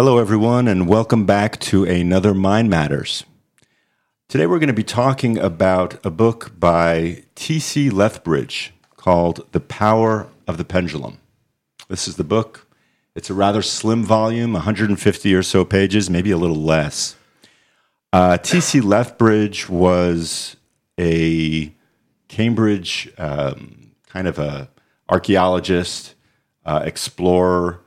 Hello, everyone, and welcome back to another Mind Matters. Today, we're going to be talking about a book by T.C. Lethbridge called The Power of the Pendulum. This is the book. It's a rather slim volume, 150 or so pages, maybe a little less. Uh, T.C. Lethbridge was a Cambridge um, kind of a archaeologist, uh, explorer,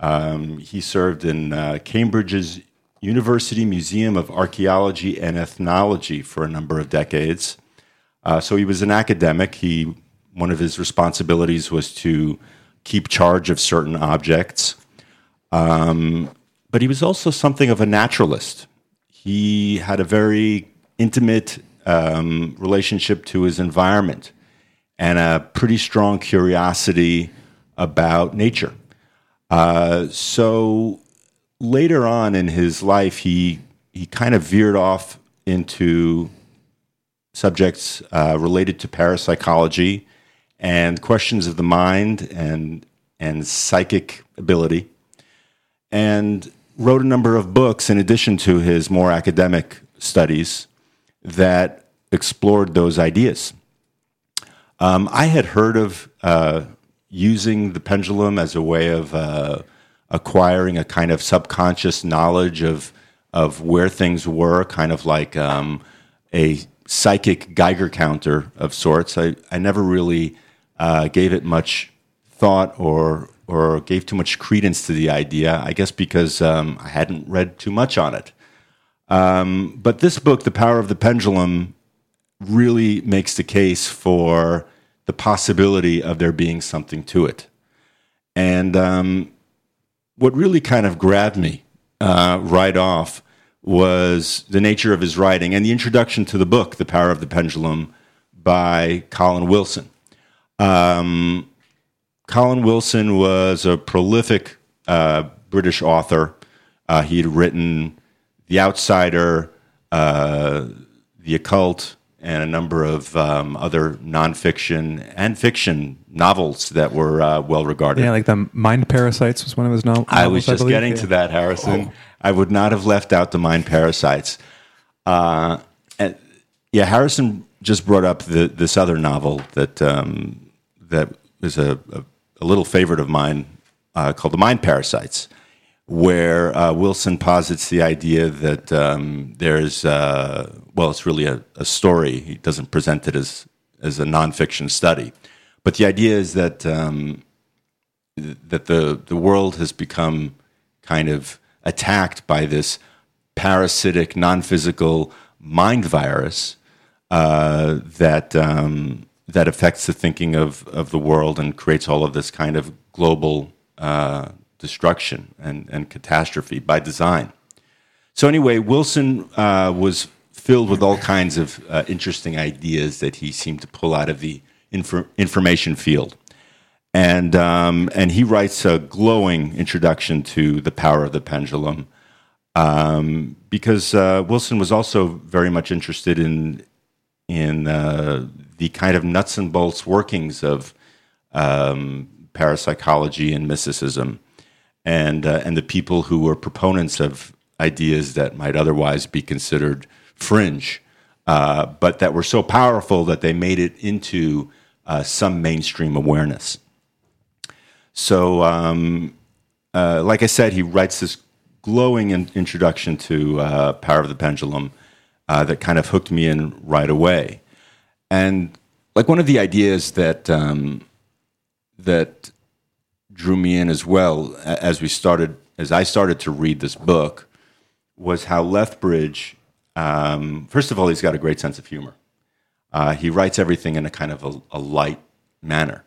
um, he served in uh, Cambridge's University Museum of Archaeology and Ethnology for a number of decades. Uh, so he was an academic. He one of his responsibilities was to keep charge of certain objects, um, but he was also something of a naturalist. He had a very intimate um, relationship to his environment and a pretty strong curiosity about nature. Uh, so later on in his life, he he kind of veered off into subjects uh, related to parapsychology and questions of the mind and and psychic ability, and wrote a number of books in addition to his more academic studies that explored those ideas. Um, I had heard of uh, using the pendulum as a way of uh, acquiring a kind of subconscious knowledge of of where things were, kind of like um, a psychic Geiger counter of sorts. I, I never really uh, gave it much thought or or gave too much credence to the idea. I guess because um, I hadn't read too much on it. Um, but this book, The Power of the Pendulum, really makes the case for the possibility of there being something to it. And um, what really kind of grabbed me uh, right off was the nature of his writing and the introduction to the book, The Power of the Pendulum, by Colin Wilson. Um, Colin Wilson was a prolific uh, British author. Uh, he had written The Outsider, uh, The Occult, and a number of um, other nonfiction and fiction novels that were uh, well regarded. Yeah, like the Mind Parasites was one of his no- novels. I was just believe. getting Yeah. to that, Harrison. I would not have left out the Mind Parasites. Uh, and yeah, Harrison just brought up the, this other novel that um, that is a, a, a little favorite of mine uh, called The Mind Parasites, where uh, Wilson posits the idea that um, there's, uh, well, it's really a, a story. He doesn't present it as, as a nonfiction study. But the idea is that, um, that the, the world has become kind of attacked by this parasitic, non physical mind virus uh, that um, that affects the thinking of, of the world and creates all of this kind of global uh, destruction and, and catastrophe by design. So anyway, Wilson uh, was filled with all kinds of uh, interesting ideas that he seemed to pull out of the infor- information field, and um, and he writes a glowing introduction to the power of the pendulum um, because uh, Wilson was also very much interested in in uh, the kind of nuts and bolts workings of um, parapsychology and mysticism, and uh, and the people who were proponents of ideas that might otherwise be considered fringe, uh, but that were so powerful that they made it into uh, some mainstream awareness. So, um, uh, like I said, he writes this glowing in- introduction to uh, Power of the Pendulum uh, that kind of hooked me in right away. And like one of the ideas that um, that drew me in as well as we started, as I started to read this book, was how Lethbridge. Um, first of all, he's got a great sense of humor. Uh, he writes everything in a kind of a, a light manner.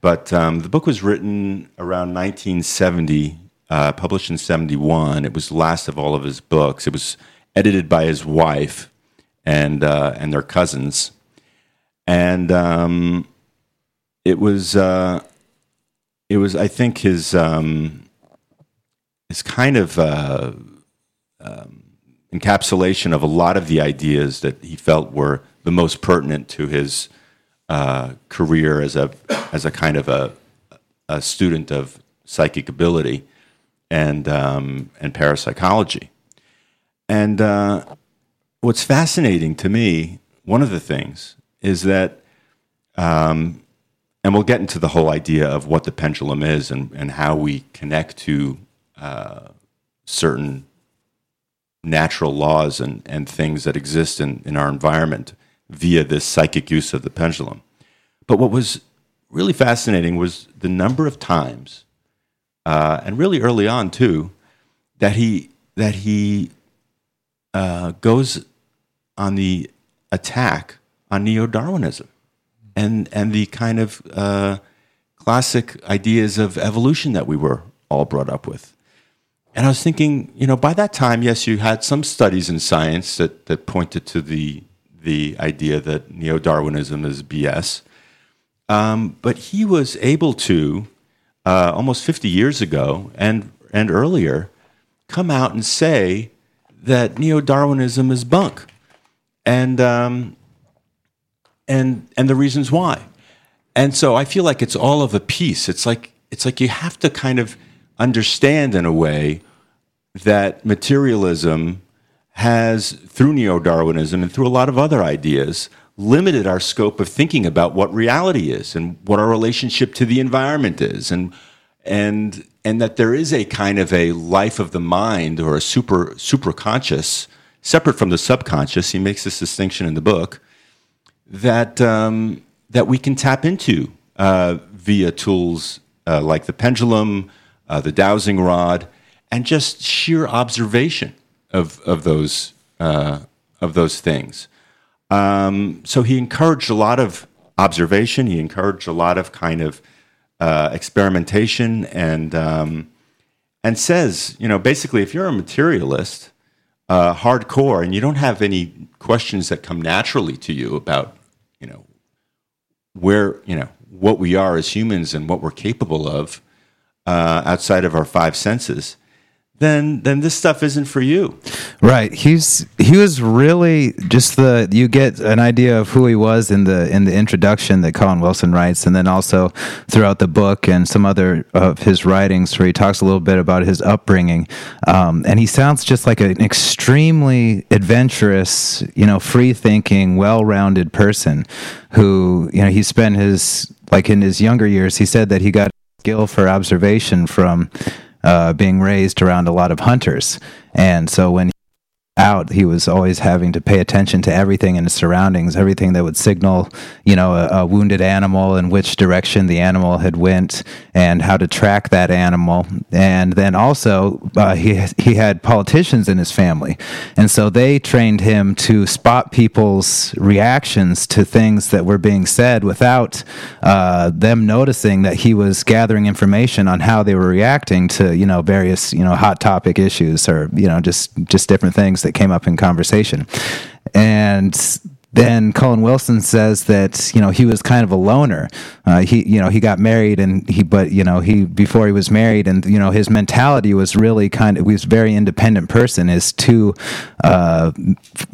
But um, the book was written around 1970, uh, published in 71. It was the last of all of his books. It was edited by his wife and, uh, and their cousins. And um, it was, uh, it was, I think, his, um, his kind of uh, um, encapsulation of a lot of the ideas that he felt were the most pertinent to his uh, career as a as a kind of a, a student of psychic ability. and um, and parapsychology. And uh, what's fascinating to me, one of the things, is that, um, and we'll get into the whole idea of what the pendulum is and, and how we connect to uh, certain natural laws and, and things that exist in, in our environment via this psychic use of the pendulum. But what was really fascinating was the number of times, uh, and really early on too, that he that he uh, goes on the attack on neo-Darwinism and and the kind of uh, classic ideas of evolution that we were all brought up with. And I was thinking, you know, by that time, yes, you had some studies in science that, that pointed to the the idea that neo Darwinism is BS. Um, but he was able to, uh, almost 50 years ago and, and earlier, come out and say that neo Darwinism is bunk. And, um, and, and the reasons why. And so I feel like it's all of a piece. It's like, it's like you have to kind of understand in a way that materialism has, through neo Darwinism and through a lot of other ideas, limited our scope of thinking about what reality is and what our relationship to the environment is and and and that there is a kind of a life of the mind or a super super conscious separate from the subconscious he makes this distinction in the book that um, that we can tap into uh, via tools uh, like the pendulum uh, the dowsing rod and just sheer observation of of those uh, of those things. Um, so he encouraged a lot of observation. He encouraged a lot of kind of uh, experimentation and um, and says, you know, basically, if you're a materialist, uh, hardcore, and you don't have any questions that come naturally to you about, where you know what we are as humans and what we're capable of uh, outside of our five senses then then this stuff isn't for you. Right. He's he was really just the you get an idea of who he was in the in the introduction that Colin Wilson writes, and then also throughout the book and some other of his writings where he talks a little bit about his upbringing. Um, and he sounds just like an extremely adventurous, you know, free thinking, well rounded person who you know he spent his like in his younger years. He said that he got skill for observation from uh, being raised around a lot of hunters. And so when out, he was always having to pay attention to everything in his surroundings, everything that would signal, you know, a, a, wounded animal and which direction the animal had went, and how to track that animal. And then also, uh, he he had politicians in his family, and so they trained him to spot people's reactions to things that were being said without uh, them noticing that he was gathering information on how they were reacting to, you know, various you know hot topic issues or you know just just different things that came up in conversation. And then Colin Wilson says that you know he was kind of a loner. Uh, he you know he got married and he but you know he before he was married and you know his mentality was really kind of he was a very independent person. His two uh,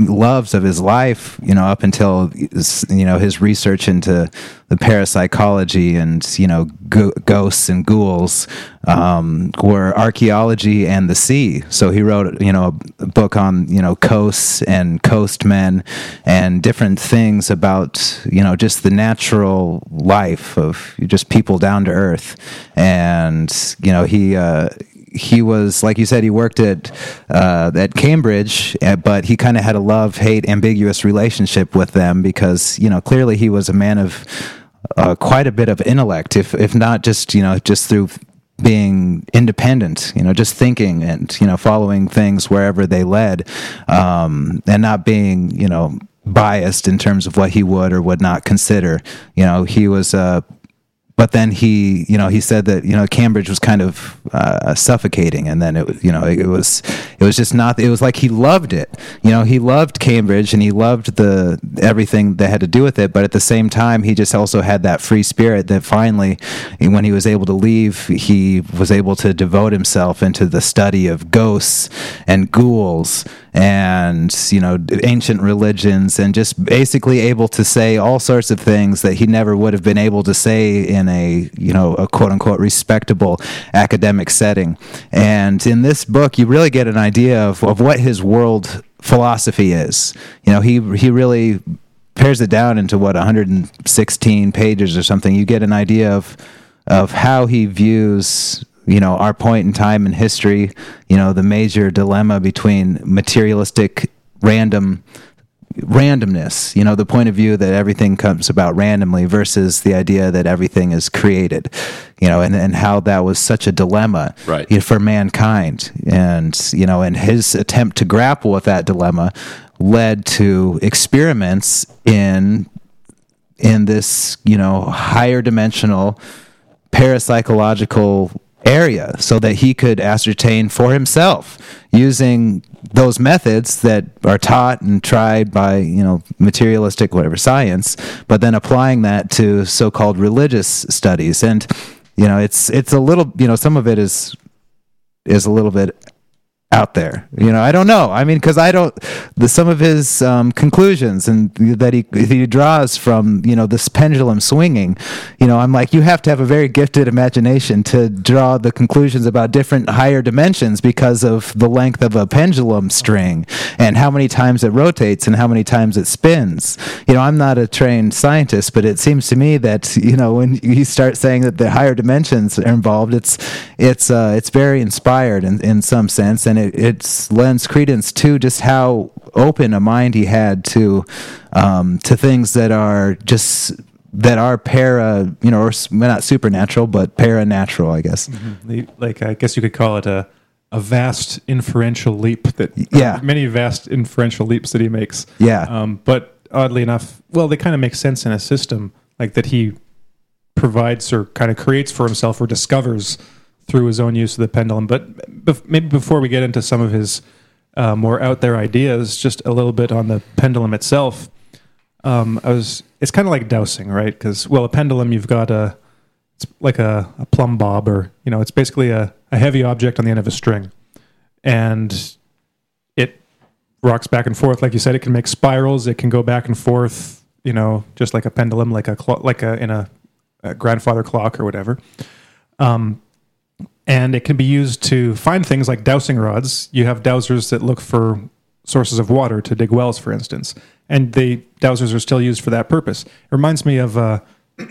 loves of his life you know up until you know his research into the parapsychology and you know ghosts and ghouls um, were archaeology and the sea. So he wrote you know a book on you know coasts and coast men and different things about you know just the natural life of just people down to earth. And you know he. Uh, he was like you said he worked at uh, at Cambridge, uh, but he kind of had a love hate ambiguous relationship with them because you know clearly he was a man of uh, quite a bit of intellect, if if not just you know just through being independent, you know, just thinking and you know following things wherever they led, um, and not being you know biased in terms of what he would or would not consider. You know, he was a but then he, you know, he said that you know Cambridge was kind of uh, suffocating, and then it, you know, it, it, was, it was just not. It was like he loved it. You know, he loved Cambridge, and he loved the everything that had to do with it. But at the same time, he just also had that free spirit that finally, when he was able to leave, he was able to devote himself into the study of ghosts and ghouls and you know ancient religions, and just basically able to say all sorts of things that he never would have been able to say in in a you know a quote unquote respectable academic setting. And in this book, you really get an idea of, of what his world philosophy is. You know, he he really pares it down into what 116 pages or something. You get an idea of of how he views you know our point in time in history you know the major dilemma between materialistic random randomness you know the point of view that everything comes about randomly versus the idea that everything is created you know and, and how that was such a dilemma Right. you know, for mankind and you know and his attempt to grapple with that dilemma led to experiments in in this you know higher dimensional parapsychological area so that he could ascertain for himself using those methods that are taught and tried by you know materialistic whatever science but then applying that to so-called religious studies. And you know it's it's a little you know some of it is is a little bit out there. You know, I don't know. I mean, because I don't the some of his um, conclusions and that he he draws from you know this pendulum swinging. You know, I'm like, you have to have a very gifted imagination to draw the conclusions about different higher dimensions because of the length of a pendulum string and how many times it rotates and how many times it spins. You know, I'm not a trained scientist, but it seems to me that you know when you start saying that the higher dimensions are involved, it's it's uh, it's very inspired in, in some sense, and it it's lends credence to just how open a mind he had to um, to things that are just that are para, you know, or not supernatural, but paranatural, I guess. The- like I guess you could call it a a vast inferential leap that Yeah. many vast inferential leaps that he makes. Yeah. Um, but oddly enough, well, they kind of make sense in a system like that he provides or kind of creates for himself or discovers through his own use of the pendulum. But bef- maybe before we get into some of his uh, more out there ideas, just a little bit on the pendulum itself. Um, I was. It's kind of like dowsing, right? Because well, a pendulum, you've got a it's like a, a plumb bob or you know it's basically a, a heavy object on the end of a string and it rocks back and forth like you said it can make spirals it can go back and forth you know just like a pendulum like a clo- like a in a, a grandfather clock or whatever um, and it can be used to find things like dowsing rods you have dowsers that look for sources of water to dig wells for instance and the dowsers are still used for that purpose it reminds me of uh,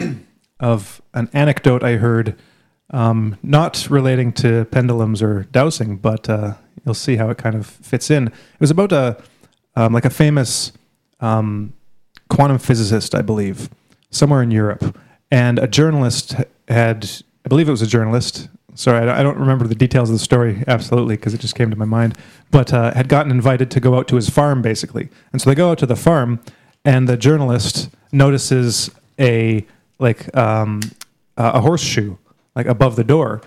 of an anecdote I heard, um, not relating to pendulums or dowsing, but uh, you'll see how it kind of fits in. It was about a um, like a famous um, quantum physicist, I believe, somewhere in Europe, and a journalist had, I believe it was a journalist. Sorry, I don't- remember the details of the story absolutely because it just came to my mind. But uh, had gotten invited to go out to his farm basically, and so they go out to the farm, and the journalist notices a like um, a a horseshoe like above the door,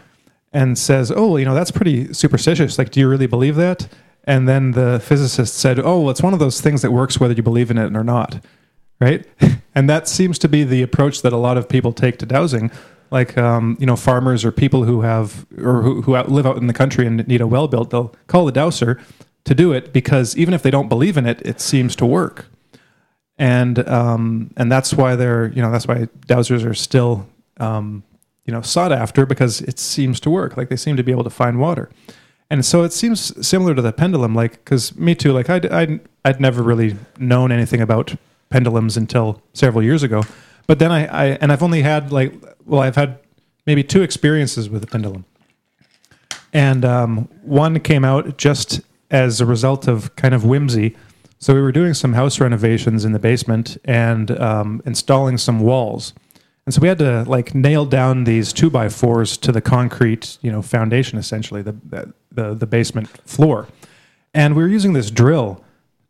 and says, "Oh, you know that's pretty superstitious. Like, do you really believe that?" And then the physicist said, "Oh, well, it's one of those things that works whether you believe in it or not." right? and that seems to be the approach that a lot of people take to dowsing. Like, um, you know, farmers or people who have or who, who live out in the country and need a well built, they'll call the dowser to do it because even if they don't believe in it, it seems to work. And um, and that's why they're you know that's why dowsers are still um, you know sought after because it seems to work. Like they seem to be able to find water. And so it seems similar to the pendulum, like because me too. Like I'd, I'd I'd never really known anything about pendulums until several years ago. But then I, I and I've only had like well I've had maybe two experiences with the pendulum, and um, one came out just as a result of kind of whimsy. So we were doing some house renovations in the basement and um, installing some walls. And so we had to like nail down these two by fours to the concrete, you know, foundation essentially, the the, the basement floor. And we were using this drill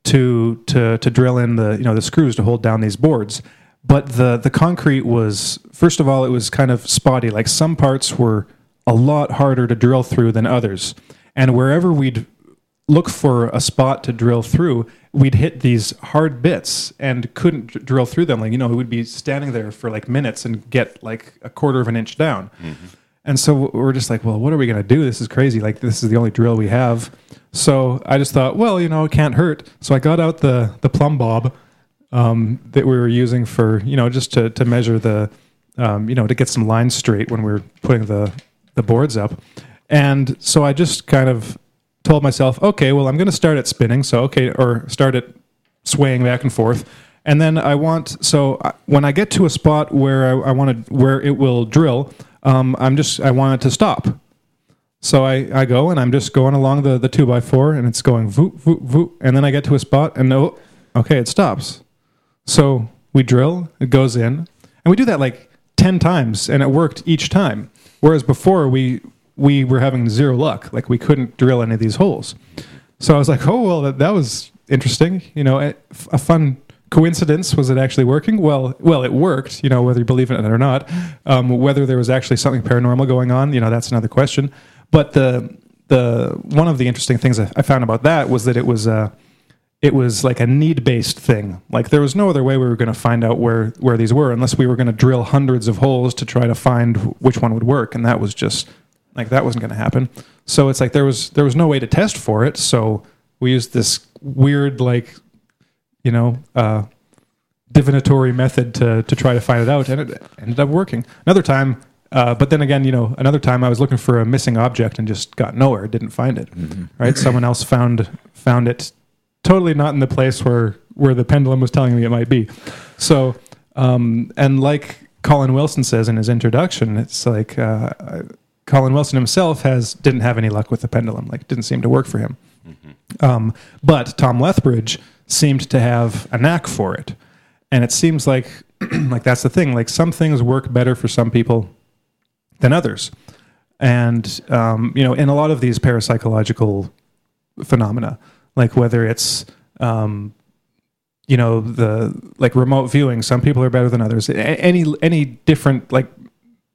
to to to drill in the you know the screws to hold down these boards. But the the concrete was first of all it was kind of spotty. Like some parts were a lot harder to drill through than others. And wherever we'd look for a spot to drill through, we'd hit these hard bits and couldn't dr- drill through them. Like, you know, we'd be standing there for like minutes and get like a quarter of an inch down. Mm-hmm. And so we're just like, well, what are we going to do? This is crazy. Like, this is the only drill we have. So I just thought, well, you know, it can't hurt. So I got out the, the plumb bob um, that we were using for, you know, just to, to measure the, um, you know, to get some lines straight when we were putting the the boards up. And so I just kind of told myself, okay, well, I'm going to start at spinning. So okay, or start at swaying back and forth. And then I want so when I get to a spot where I, I want to where it will drill, um, I'm just I want it to stop. So I, I go and I'm just going along the, the two by four and it's going voot, voot, voot. And then I get to a spot and oh, okay, it stops. So we drill, it goes in, and we do that like 10 times and it worked each time. Whereas before we, we were having zero luck. Like we couldn't drill any of these holes. So I was like, oh, well, that, that was interesting. You know, a, a fun coincidence. Was it actually working? Well, well, it worked, you know, whether you believe in it or not. Um, whether there was actually something paranormal going on, you know, that's another question. But the, the, one of the interesting things I I found about that was that it was, uh, it was like a need based thing. Like there was no other way we were going to find out where where these were unless we were going to drill hundreds of holes to try to find which one would work, and that was just like that wasn't going to happen. So it's like there was there was no way to test for it. So we used this weird like you know uh, divinatory method to to try to find it out, and it ended up working. Another time. Uh, but then again, you know, another time I was looking for a missing object and just got nowhere, didn't find it. Right? Someone else found found it totally not in the place where where the pendulum was telling me it might be. So, um, and like Colin Wilson says in his introduction, it's like uh, Colin Wilson himself has didn't have any luck with the pendulum. Like, it didn't seem to work for him. Um, but Tom Lethbridge seemed to have a knack for it, and it seems like like that's the thing. Like some things work better for some people than others, and um, you know, in a lot of these parapsychological phenomena, like whether it's um, you know the like remote viewing, some people are better than others. Any any different like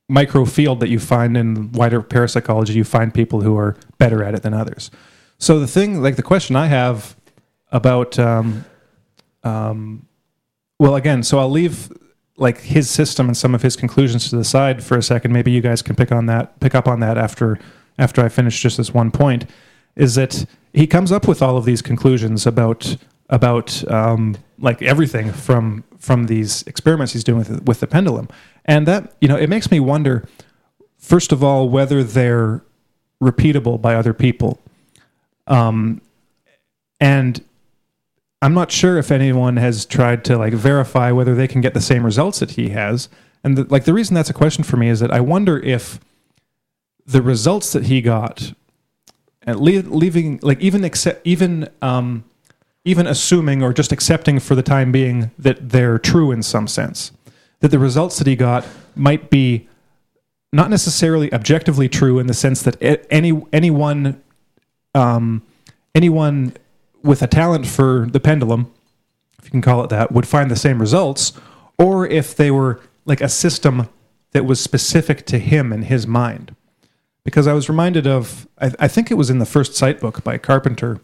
micro field that you find in wider parapsychology, you find people who are better at it than others. So the thing, like the question I have about, um, um, well, again, so I'll leave like his system and some of his conclusions to the side for a second. Maybe you guys can pick on that, pick up on that after after I finish just this one point. Is that he comes up with all of these conclusions about about um, like everything from from these experiments he's doing with with the pendulum, and that you know it makes me wonder. First of all, whether they're repeatable by other people, um, and I'm not sure if anyone has tried to like verify whether they can get the same results that he has. And the, like the reason that's a question for me is that I wonder if the results that he got, and le- leaving like even accept even um, even assuming or just accepting for the time being that they're true in some sense, that the results that he got might be not necessarily objectively true in the sense that any anyone um, anyone with a talent for the pendulum, if you can call it that, would find the same results, or if they were like a system that was specific to him and his mind. Because I was reminded of, I, I think it was in the first sight book by Carpenter.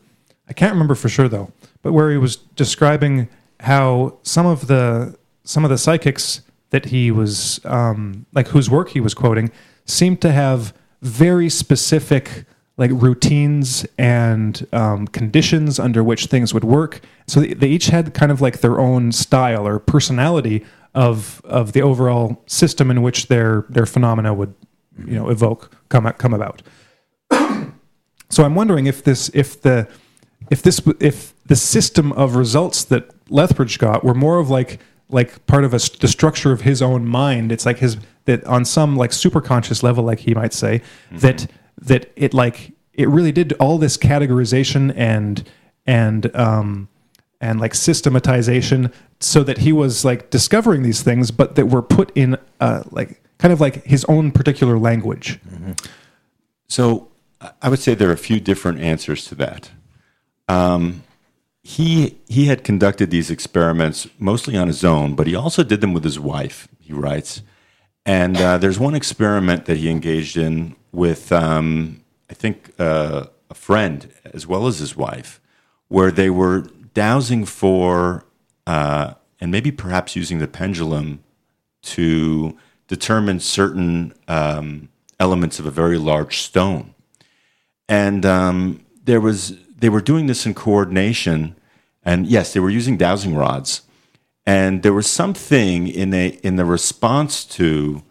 I can't remember for sure though, but where he was describing how some of the some of the psychics that he was um, like whose work he was quoting seemed to have very specific like routines and um, conditions under which things would work. So they, they each had kind of like their own style or personality of of the overall system in which their their phenomena would you know evoke come come about. So I'm wondering if this if the if this if the system of results that Lethbridge got were more of like like part of a, the structure of his own mind. It's like his that on some like superconscious level, like he might say, that that it like it really did all this categorization and and um and like systematization so that he was like discovering these things but that were put in uh like kind of like his own particular language So I- I would say there are a few different answers to that. Um, he he had conducted these experiments mostly on his own, but he also did them with his wife. He writes, and uh, there's one experiment that he engaged in with um, I think uh, a friend as well as his wife, where they were dowsing for uh, and maybe perhaps using the pendulum to determine certain um, elements of a very large stone. And um, there was they were doing this in coordination, and yes, they were using dowsing rods. and there was something in a in the response to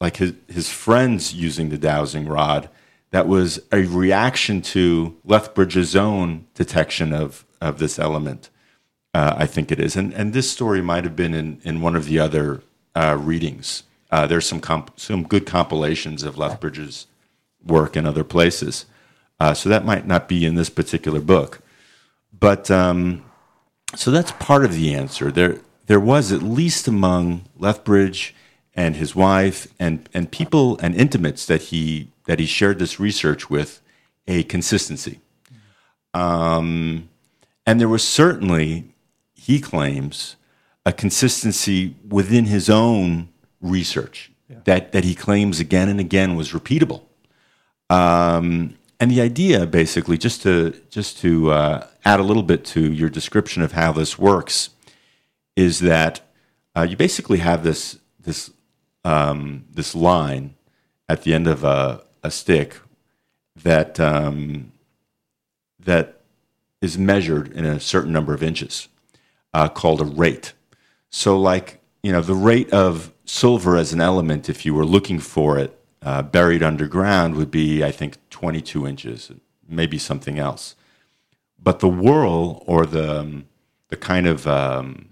like his his friends using the dowsing rod that was a reaction to Lethbridge's own detection of of this element. Uh, I think it is, and and this story might have been in in one of the other uh, readings. Uh, there's some comp- some good compilations of Lethbridge's work in other places, uh, so that might not be in this particular book, but um, so that's part of the answer. There there was at least among Lethbridge and his wife and and people and intimates that he that he shared this research with a consistency. Um, and there was certainly, he claims, a consistency within his own research yeah. that, that he claims again and again was repeatable. Um, and the idea, basically, just to just to uh, add a little bit to your description of how this works, is that uh, you basically have this this um, this line at the end of a, a stick that um, that is measured in a certain number of inches, uh, called a rate. So, like you know, the rate of silver as an element, if you were looking for it uh, buried underground, would be, I think, 22 inches, maybe something else. But the whirl or the um, the kind of um,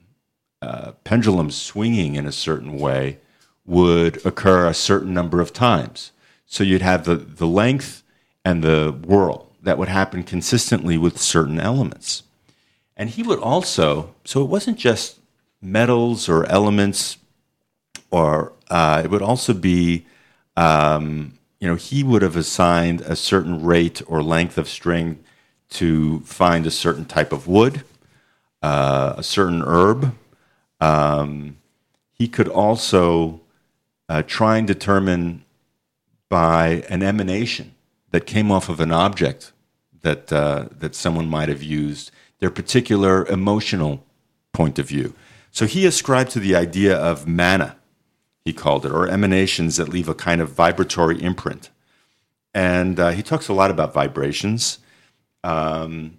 uh, pendulum swinging in a certain way would occur a certain number of times. So you'd have the, the length and the whirl that would happen consistently with certain elements. And he would also, so it wasn't just metals or elements, or uh, it would also be, um, you know, he would have assigned a certain rate or length of string to find a certain type of wood, uh, a certain herb. Um, he could also uh, try and determine by an emanation that came off of an object that uh, that someone might have used their particular emotional point of view. So he ascribed to the idea of mana, he called it, or emanations that leave a kind of vibratory imprint. And uh, he talks a lot about vibrations. Um,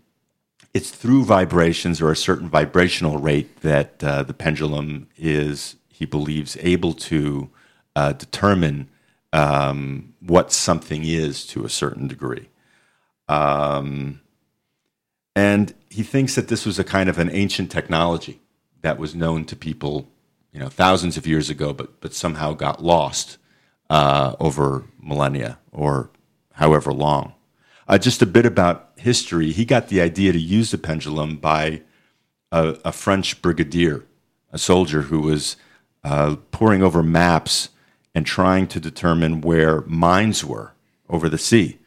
it's through vibrations or a certain vibrational rate that uh, the pendulum is, he believes, able to uh, determine um, what something is to a certain degree. Um, and he thinks that this was a kind of an ancient technology that was known to people, you know, thousands of years ago, but but somehow got lost uh, over millennia or however long. Uh, just a bit about history. He got the idea to use the pendulum by a, a French brigadier, a soldier who was uh, poring over maps and trying to determine where mines were over the sea.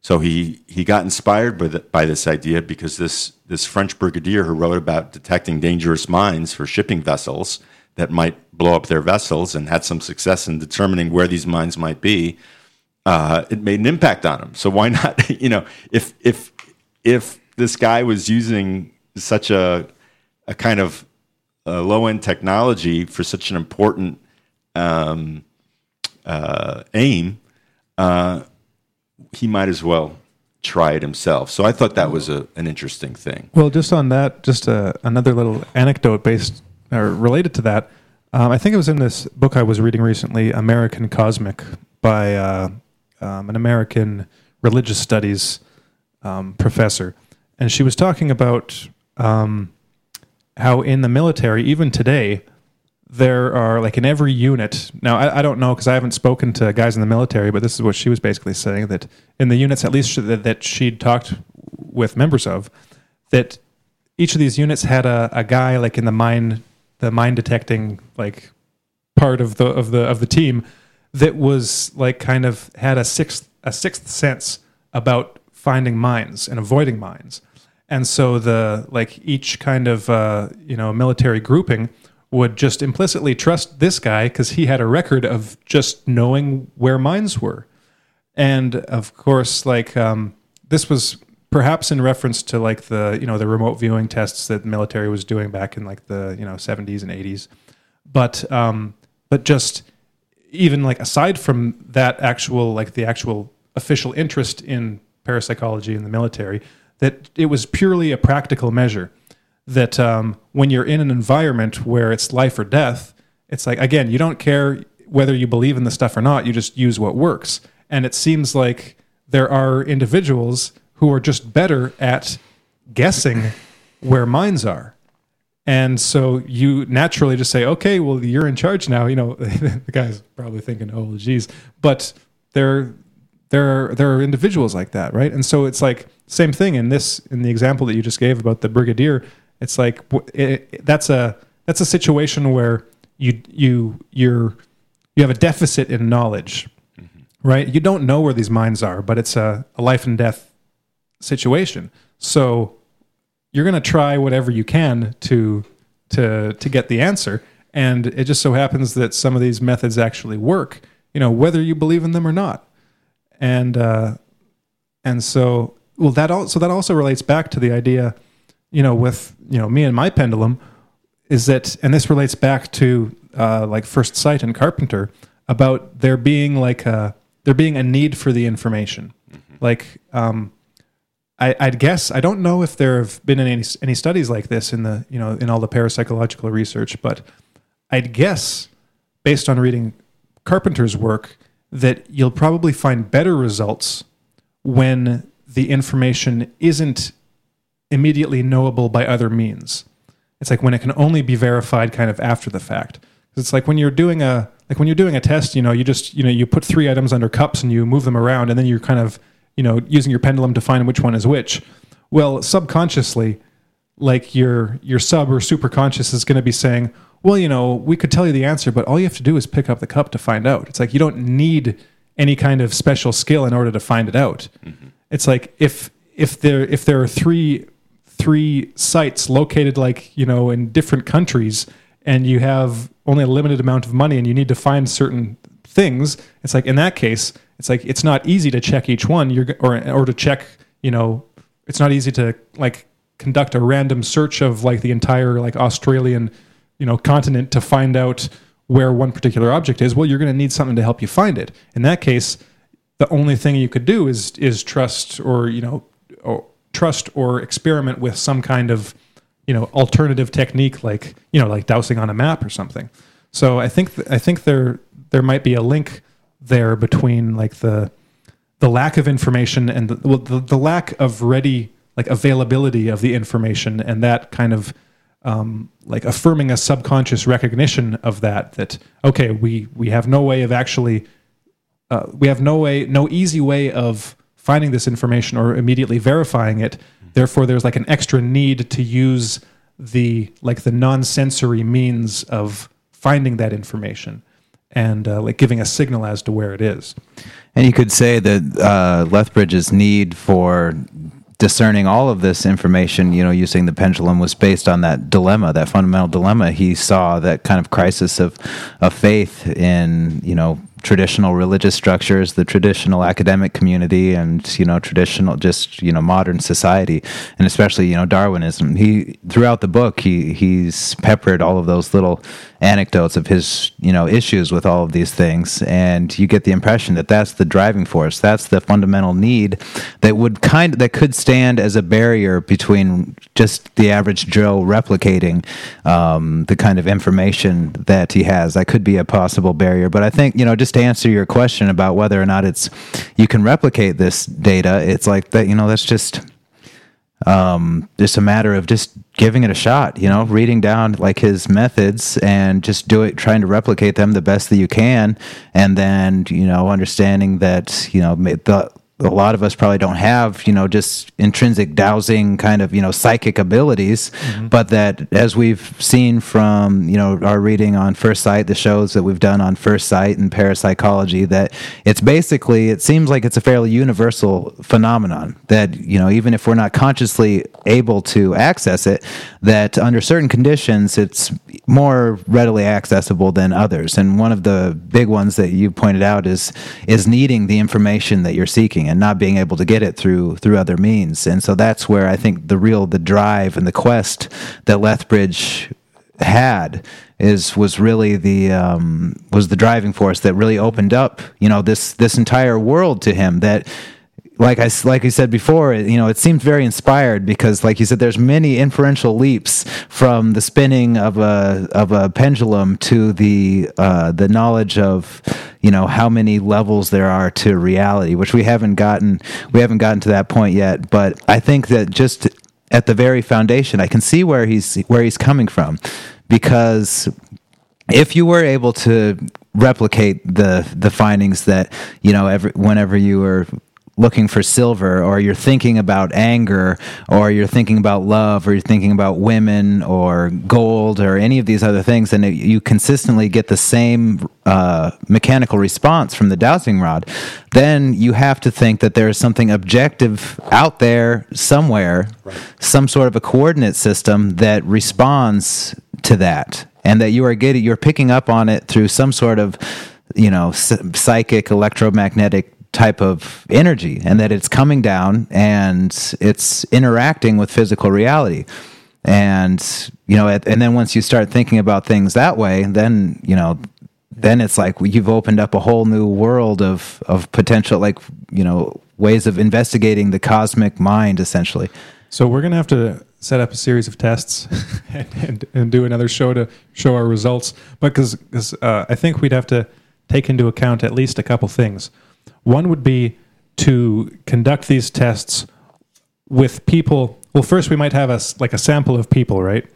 So he, he got inspired by, the, by this idea because this, this French brigadier who wrote about detecting dangerous mines for shipping vessels that might blow up their vessels and had some success in determining where these mines might be, uh, it made an impact on him. So why not? You know, if if if this guy was using such a a kind of low end technology for such an important um, uh, aim, uh, he might as well try it himself. So I thought that was a, an interesting thing. Well, just on that, just a, another little anecdote based or related to that. Um, I think it was in this book I was reading recently, American Cosmic, by uh, um, an American religious studies um, professor, and she was talking about um, how in the military, even today, there are like in every unit now i, I don't know because i haven't spoken to guys in the military but this is what she was basically saying that in the units at least that, that she'd talked with members of that each of these units had a, a guy like in the mine the mine detecting like part of the of the of the team that was like kind of had a sixth a sixth sense about finding mines and avoiding mines and so the like each kind of uh, you know military grouping would just implicitly trust this guy because he had a record of just knowing where mines were. And of course, like um, this was perhaps in reference to like the you know the remote viewing tests that the military was doing back in like the you know 70s and 80s. But um, but just even like aside from that actual like the actual official interest in parapsychology in the military, that it was purely a practical measure that um, when you're in an environment where it's life or death, it's like again, you don't care whether you believe in the stuff or not. You just use what works. And it seems like there are individuals who are just better at guessing where minds are. And so you naturally just say, okay, well, you're in charge now. You know, the guy's probably thinking, oh, geez. But there, there, are, there are individuals like that, right? And so it's like same thing in this, in the example that you just gave about the brigadier. It's like it, it, that's a that's a situation where you you you're you have a deficit in knowledge, mm-hmm. right? You don't know where these minds are, but it's a, a life and death situation. So you're going to try whatever you can to to to get the answer and it just so happens that some of these methods actually work you know whether you believe in them or not and uh, and so well that also that also relates back to the idea you know with you know me and my pendulum is that and this relates back to uh, like first sight and carpenter about there being like a there being a need for the information mm-hmm. like um, I, would guess I don't know if there have been any any studies like this in the you know in all the parapsychological research, but I'd guess based on reading Carpenter's work that you'll probably find better results when the information isn't immediately knowable by other means. It's like when it can only be verified kind of after the fact. It's like when you're doing a like when you're doing a test, you know, you just you know you put three items under cups and you move them around, and then you're kind of you know, using your pendulum to find which one is which. Well, subconsciously, like your your sub or superconscious is going to be saying, well, you know, we could tell you the answer, but all you have to do is pick up the cup to find out. It's like you don't need any kind of special skill in order to find it out. Mm-hmm. It's like if if there if there are three three sites located like you know in different countries and you have only a limited amount of money and you need to find certain things it's like in that case it's like it's not easy to check each one. You're or or to check you know it's not easy to like conduct a random search of like the entire like australian you know continent to find out where one particular object is. Well you're going to need something to help you find it. In that case the only thing you could do is is trust or you know or trust or experiment with some kind of you know alternative technique like you know like dowsing on a map or something. So i think th- i think there there might be a link there between like the the lack of information and the, well, the, the lack of ready like availability of the information and that kind of um, like affirming a subconscious recognition of that that okay we we have no way of actually uh, we have no way no easy way of finding this information or immediately verifying it. Therefore there's like an extra need to use the like the non-sensory means of finding that information and uh, like giving a signal as to where it is. And you could say that uh, Lethbridge's need for discerning all of this information, you know, using the pendulum was based on that dilemma, that fundamental dilemma. He saw that kind of crisis of, of faith in, you know, traditional religious structures, the traditional academic community, and you know traditional just you know modern society, and especially you know Darwinism. He throughout the book he he's peppered all of those little anecdotes of his you know issues with all of these things, and you get the impression that that's the driving force. That's the fundamental need that would kind of, that could stand as a barrier between just the average Joe replicating um, the kind of information that he has. That could be a possible barrier, but I think you know just to answer your question about whether or not it's you can replicate this data, it's like that. You know, that's just um, just a matter of just giving it a shot. You know, reading down like his methods and just do it, trying to replicate them the best that you can, and then you know understanding that you know the a lot of us probably don't have, you know, just intrinsic dowsing kind of, you know, psychic abilities, mm-hmm. but that as we've seen from, you know, our reading on First Sight, the shows that we've done on First Sight and parapsychology, that it's basically, it seems like it's a fairly universal phenomenon that, you know, even if we're not consciously able to access it, that under certain conditions, it's more readily accessible than others. And one of the big ones that you pointed out is, is needing the information that you're seeking and not being able to get it through through other means. And so that's where I think the real the drive and the quest that Lethbridge had is was really the um, was the driving force that really opened up you know this this entire world to him that like I like you said before, you know, it seemed very inspired because, like you said, there's many inferential leaps from the spinning of a of a pendulum to the uh, the knowledge of you know how many levels there are to reality, which we haven't gotten we haven't gotten to that point yet. But I think that just at the very foundation, I can see where he's where he's coming from because if you were able to replicate the the findings that you know every whenever you were looking for silver or you're thinking about anger or you're thinking about love or you're thinking about women or gold or any of these other things and you consistently get the same uh, mechanical response from the dowsing rod then you have to think that there is something objective out there somewhere right. some sort of a coordinate system that responds to that and that you are getting you're picking up on it through some sort of you know psychic electromagnetic type of energy and that it's coming down and it's interacting with physical reality. And you know and then once you start thinking about things that way then you know then it's like you've opened up a whole new world of of potential like you know ways of investigating the cosmic mind essentially. So we're going to have to set up a series of tests and, and, and, do another show to show our results. But because uh, i think we'd have to take into account at least a couple things one would be to conduct these tests with people. Well, first we might have a like a sample of people, right?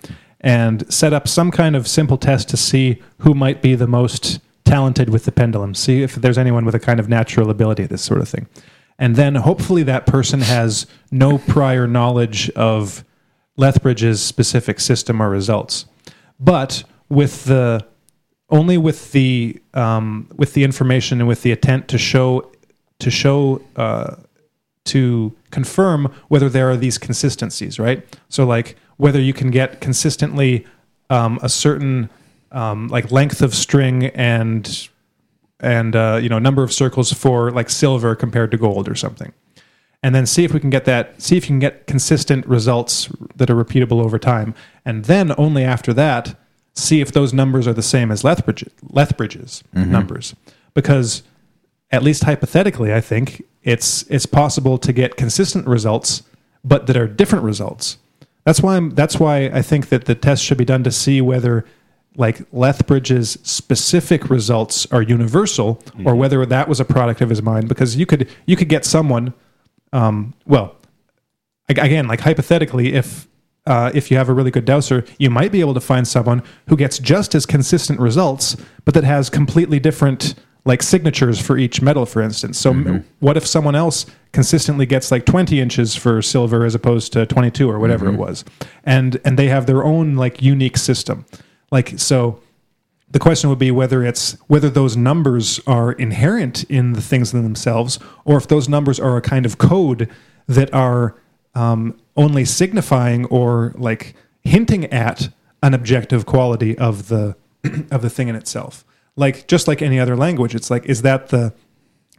And set up some kind of simple test to see who might be the most talented with the pendulum. See if there's anyone with a kind of natural ability, this sort of thing. And then hopefully that person has no prior knowledge of Lethbridge's specific system or results. But with the only with the um, with the information and with the intent to show to show uh, to confirm whether there are these consistencies, right? So like whether you can get consistently um, a certain um, like length of string and and uh, you know number of circles for like silver compared to gold or something and then see if we can get that see if you can get consistent results that are repeatable over time and then only after that see if those numbers are the same as lethbridge, lethbridge's mm-hmm. numbers because at least hypothetically, I think it's it's possible to get consistent results, but that are different results. That's why I'm, that's why I think that the test should be done to see whether like Lethbridge's specific results are universal mm-hmm. or whether that was a product of his mind. Because you could you could get someone, um, well, again, like hypothetically, if uh, if you have a really good dowser, you might be able to find someone who gets just as consistent results, but that has completely different like signatures for each metal, for instance. So, mm-hmm. what if someone else consistently gets like 20 inches for silver as opposed to 22 or whatever mm-hmm. it was, and and they have their own like unique system, like so. The question would be whether it's whether those numbers are inherent in the things in themselves, or if those numbers are a kind of code that are um, only signifying or like hinting at an objective quality of the of the thing in itself like just like any other language it's like is that the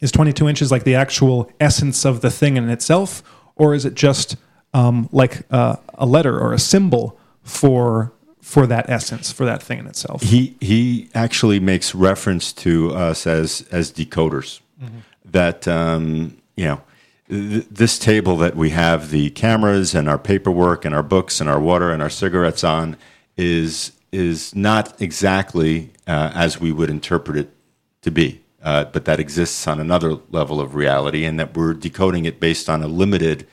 is 22 inches like the actual essence of the thing in itself? Or is it just um, like uh, a letter or a symbol for for that essence for that thing in itself? He he actually makes reference to us as as decoders. Mm-hmm. that um, you know th- this table that we have the cameras and our paperwork and our books and our water and our cigarettes on is is not exactly uh, as we would interpret it to be, uh, but that exists on another level of reality, and that we're decoding it based on a limited,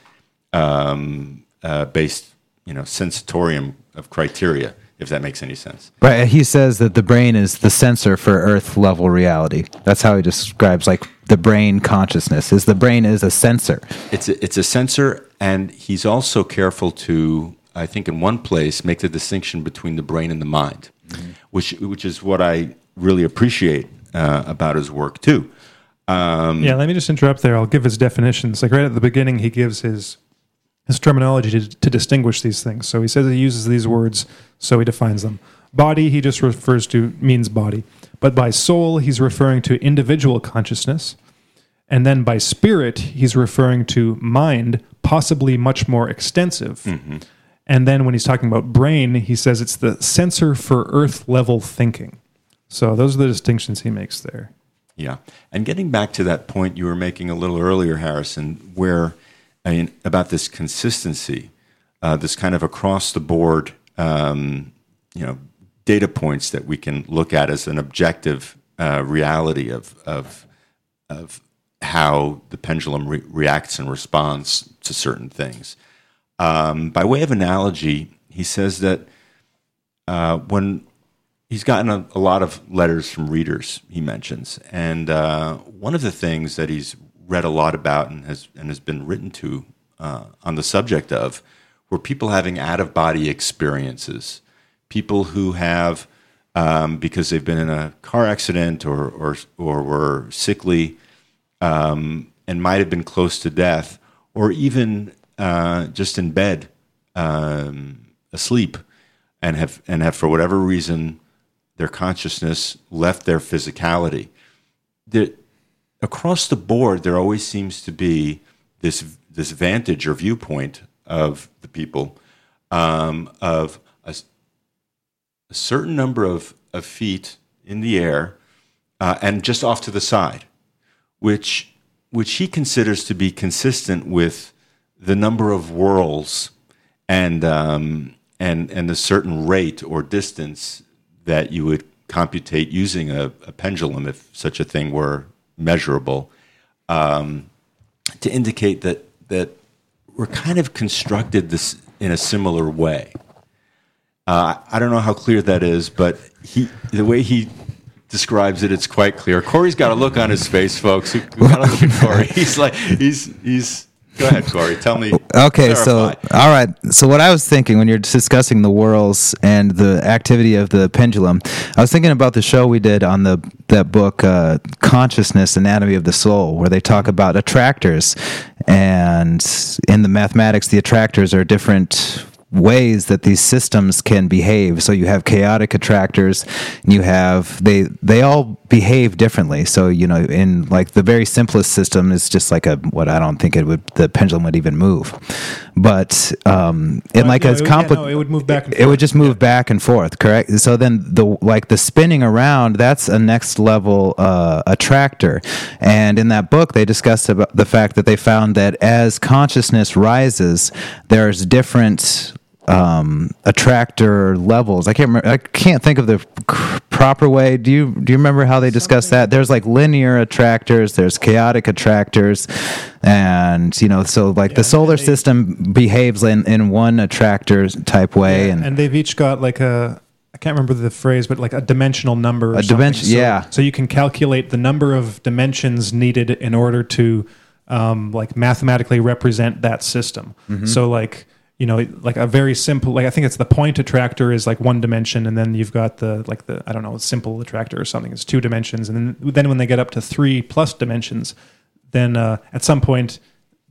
um, uh, based you know, sensatorium of criteria. If that makes any sense. Right. He says that the brain is the sensor for Earth level reality. That's how he describes like the brain consciousness. Is the brain is a sensor. It's a, it's a sensor, and he's also careful to I think, in one place, make the distinction between the brain and the mind, mm-hmm. which which is what I really appreciate uh, about his work too. Um, yeah, let me just interrupt there. I'll give his definitions. Like right at the beginning, he gives his his terminology to, to distinguish these things. So he says he uses these words, so he defines them. Body, he just refers to means body, but by soul, he's referring to individual consciousness. And then by spirit, he's referring to mind, possibly much more extensive. Mm-hmm. And then when he's talking about brain, he says it's the sensor for earth level thinking. So those are the distinctions he makes there. Yeah. And getting back to that point you were making a little earlier, Harrison, where I mean, about this consistency, uh, this kind of across the board, um, you know, data points that we can look at as an objective uh, reality of, of, of how the pendulum re- reacts and responds to certain things. Um, by way of analogy, he says that uh, when he's gotten a, a, lot of letters from readers, he mentions, and uh, one of the things that he's read a lot about and has and has been written to uh, on the subject of were people having out of body experiences, people who have um, because they've been in a car accident or or or were sickly um, and might have been close to death, or even uh, just in bed um, asleep, and have and have for whatever reason their consciousness left their physicality. The, across the board, there always seems to be this this vantage or viewpoint of the people um, of a, a, certain number of, of feet in the air uh, and just off to the side, which which he considers to be consistent with the number of whirls and um, and and the certain rate or distance that you would computate using a, a pendulum, if such a thing were measurable, um, to indicate that that we're kind of constructed this in a similar way. Uh, I don't know how clear that is, but he the way he describes it, it's quite clear. Corey's got a look on his face, folks. Corey. He's like he's he's Go ahead, Corey. Tell me. Okay, clarify. so all right. So what I was thinking when you're discussing the whirls and the activity of the pendulum, I was thinking about the show we did on the that book, uh, Consciousness: Anatomy of the Soul, where they talk about attractors, and in the mathematics, the attractors are different ways that these systems can behave. So you have chaotic attractors, you have they they all behave differently. So you know, in like the very simplest system is just like a what I don't think it would the pendulum would even move, but um, in like no, as complicated, yeah, no, it would move back. it would just move yeah. back and forth. Correct. So then the like the spinning around that's a next level uh, attractor, and in that book they discussed about the fact that they found that as consciousness rises, there's different um, attractor levels. I can't remember, I can't think of the proper way. Do you do you remember how they discussed that? There's like linear attractors, there's chaotic attractors, and you know, so like yeah, the solar they, system behaves in in one attractor type way, yeah, and and they've each got like a I can't remember the phrase, but like a dimensional number. a dimension, so, yeah. So you can calculate the number of dimensions needed in order to um, like mathematically represent that system. Mm-hmm. So like you know like a very simple like i think it's the point attractor is like one dimension and then you've got the like the i don't know simple attractor or something it's two dimensions and then then when they get up to three plus dimensions then uh, at some point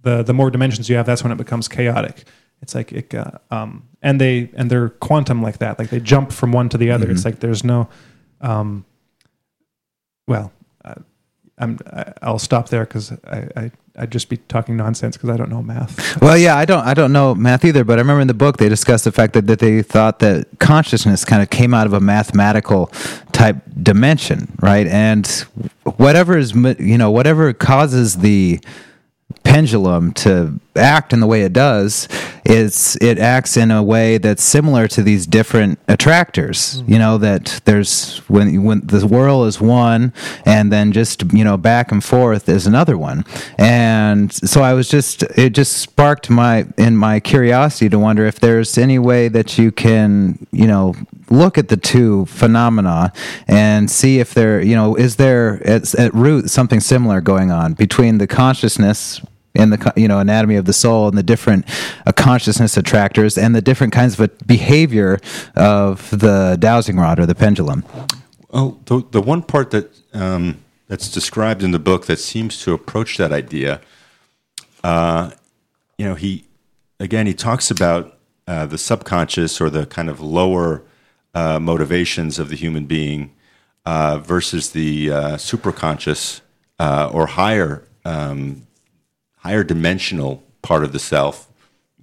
the the more dimensions you have that's when it becomes chaotic it's like it uh, um and they and they're quantum like that like they jump from one to the other mm-hmm. it's like there's no um well uh, I'm I'll stop there because I, I I'd just be talking nonsense because I don't know math. Well, yeah, I don't I don't know math either, but I remember in the book they discussed the fact that, that they thought that consciousness kind of came out of a mathematical type dimension, right? And whatever is you know whatever causes the pendulum to act in the way it does is it acts in a way that's similar to these different attractors mm-hmm. you know that there's when when the whirl is one and then just you know back and forth is another one and so i was just it just sparked my in my curiosity to wonder if there's any way that you can you know look at the two phenomena and see if there you know is there at, at root something similar going on between the consciousness and the you know anatomy of the soul and the different uh, consciousness attractors and the different kinds of behavior of the dowsing rod or the pendulum. Well, the the one part that um, that's described in the book that seems to approach that idea, uh, you know, he again he talks about uh, the subconscious or the kind of lower uh, motivations of the human being uh, versus the uh, superconscious or higher um, higher dimensional part of the self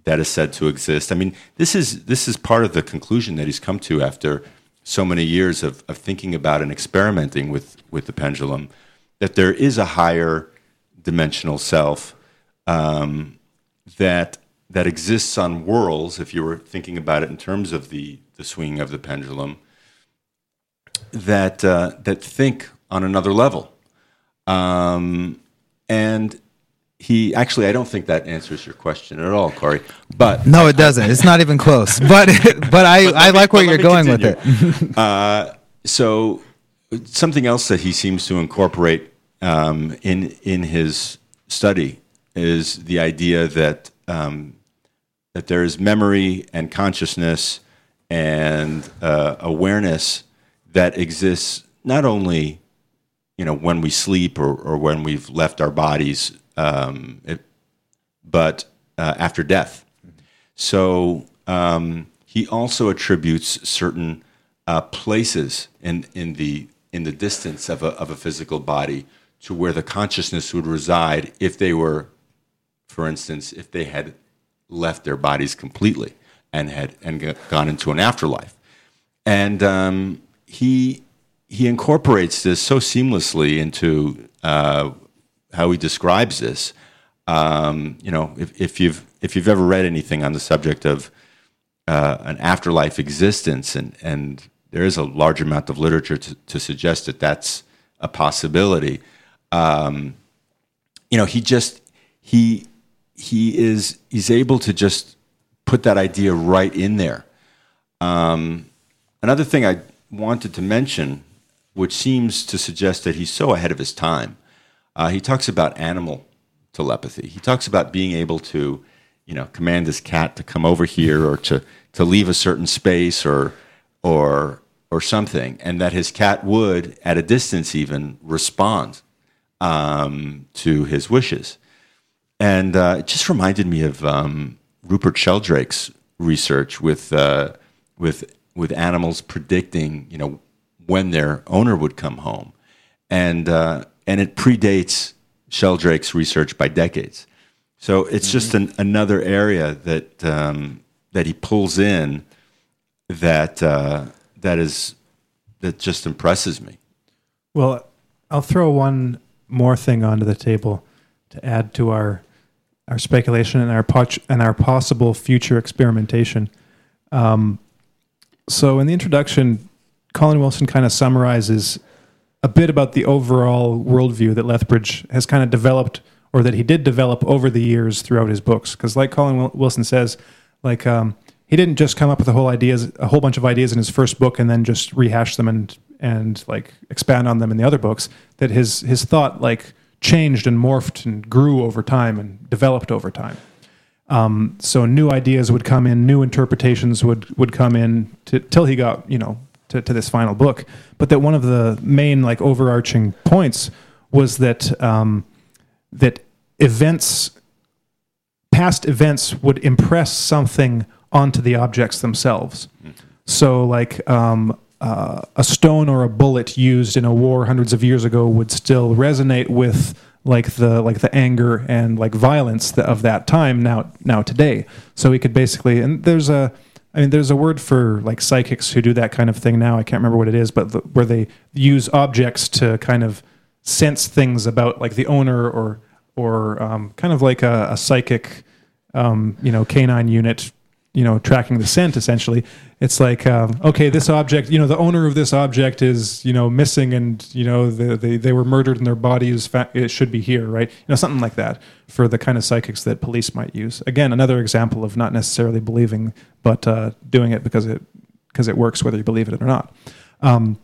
that is said to exist. I mean, this is this is part of the conclusion that he's come to after so many years of, of thinking about and experimenting with, with the pendulum. that there is a higher dimensional self um, that that exists on whorls. If you were thinking about it in terms of the the swinging of the pendulum, that uh, that think on another level, um, and he actually I don't think that answers your question at all, Corey. But No, it doesn't. It's not even close. But but I, I like where you're going with it. uh, so something else that he seems to incorporate um, in in his study is the idea that um, that there is memory and consciousness and uh, awareness that exists not only you know when we sleep or, or when we've left our bodies, um, it, but uh, after death. So um, he also attributes certain uh, places in, in the in the distance of a, of a physical body to where the consciousness would reside if they were, for instance, if they had left their bodies completely and had and gone into an afterlife. And um, he he incorporates this so seamlessly into uh, how he describes this. Um, you know, if, if you've if you've ever read anything on the subject of uh, an afterlife existence, and and there is a large amount of literature to, to suggest that that's a possibility. Um, you know, he just he he is he's able to just put that idea right in there. Um, another thing I wanted to mention, which seems to suggest that he's so ahead of his time, uh, he talks about animal telepathy. He talks about being able to, you know, command his cat to come over here or to to leave a certain space or or or something, and that his cat would, at a distance, even respond um, to his wishes. And uh, it just reminded me of um, Rupert Sheldrake's research with uh, with with animals predicting, you know, when their owner would come home, and uh, and it predates Sheldrake's research by decades. So it's just an, another area that um, that he pulls in that uh, that is that just impresses me. Well, I'll throw one more thing onto the table to add to our our speculation and our poch- and our possible future experimentation. Um, so, in the introduction, Colin Wilson kind of summarizes a bit about the overall worldview that Lethbridge has kind of developed, or that he did develop over the years throughout his books. Because, like Colin Wilson says, like um, he didn't just come up with a whole ideas, a whole bunch of ideas in his first book, and then just rehash them and and like expand on them in the other books. That his his thought like changed and morphed and grew over time and developed over time. Um, so new ideas would come in, new interpretations would would come in till he got you know to, to this final book. But that one of the main like overarching points was that um, that events, past events, would impress something onto the objects themselves. So like um, uh, a stone or a bullet used in a war hundreds of years ago would still resonate with like the like the anger and like violence of that time now now today. So we could basically and there's a I mean there's a word for like psychics who do that kind of thing now. I can't remember what it is, but the, where they use objects to kind of sense things about like the owner or or um, kind of like a, a psychic um, you know canine unit you know tracking the scent essentially. It's like um, okay this object you know the owner of this object is you know missing and you know the, they, they were murdered and their body is fa- it should be here right? You know something like that for the kind of psychics that police might use. Again another example of not necessarily believing but uh, doing it because it because it works whether you believe it or not. Um,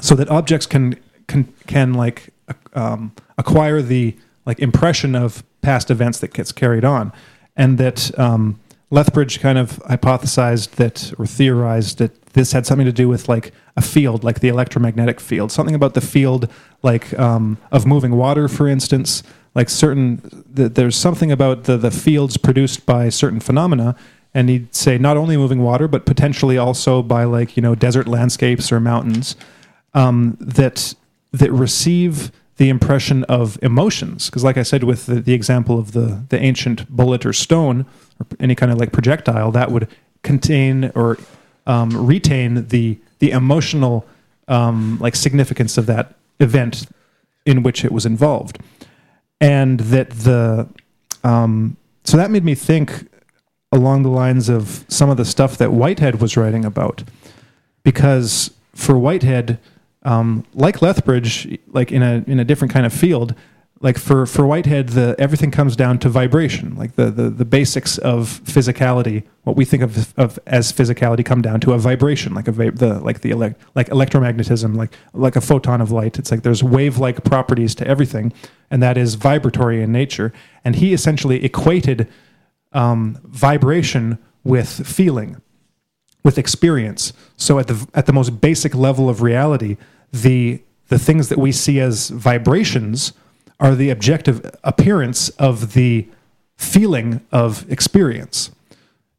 so that objects can can can like um, acquire the like impression of past events that gets carried on, and that um, Lethbridge kind of hypothesized that or theorized that this had something to do with like a field, like the electromagnetic field, something about the field like um, of moving water, for instance. Like certain, that there's something about the the fields produced by certain phenomena, and he'd say not only moving water, but potentially also by like you know desert landscapes or mountains um, that that receive the impression of emotions. Because, like I said, with the, the example of the the ancient bullet or stone or any kind of like projectile, that would contain or um, retain the the emotional um, like significance of that event in which it was involved, and that the um, so that made me think along the lines of some of the stuff that Whitehead was writing about, because for Whitehead, um, like Lethbridge, like in a in a different kind of field, like for for Whitehead, the everything comes down to vibration. Like the the, the basics of physicality, what we think of, of as physicality, come down to a vibration, like a va- the like the elect, like electromagnetism, like like a photon of light. It's like there's wave like properties to everything, and that is vibratory in nature. And he essentially equated um, vibration with feeling, with experience. So at the at the most basic level of reality, the the things that we see as vibrations are the objective appearance of the feeling of experience.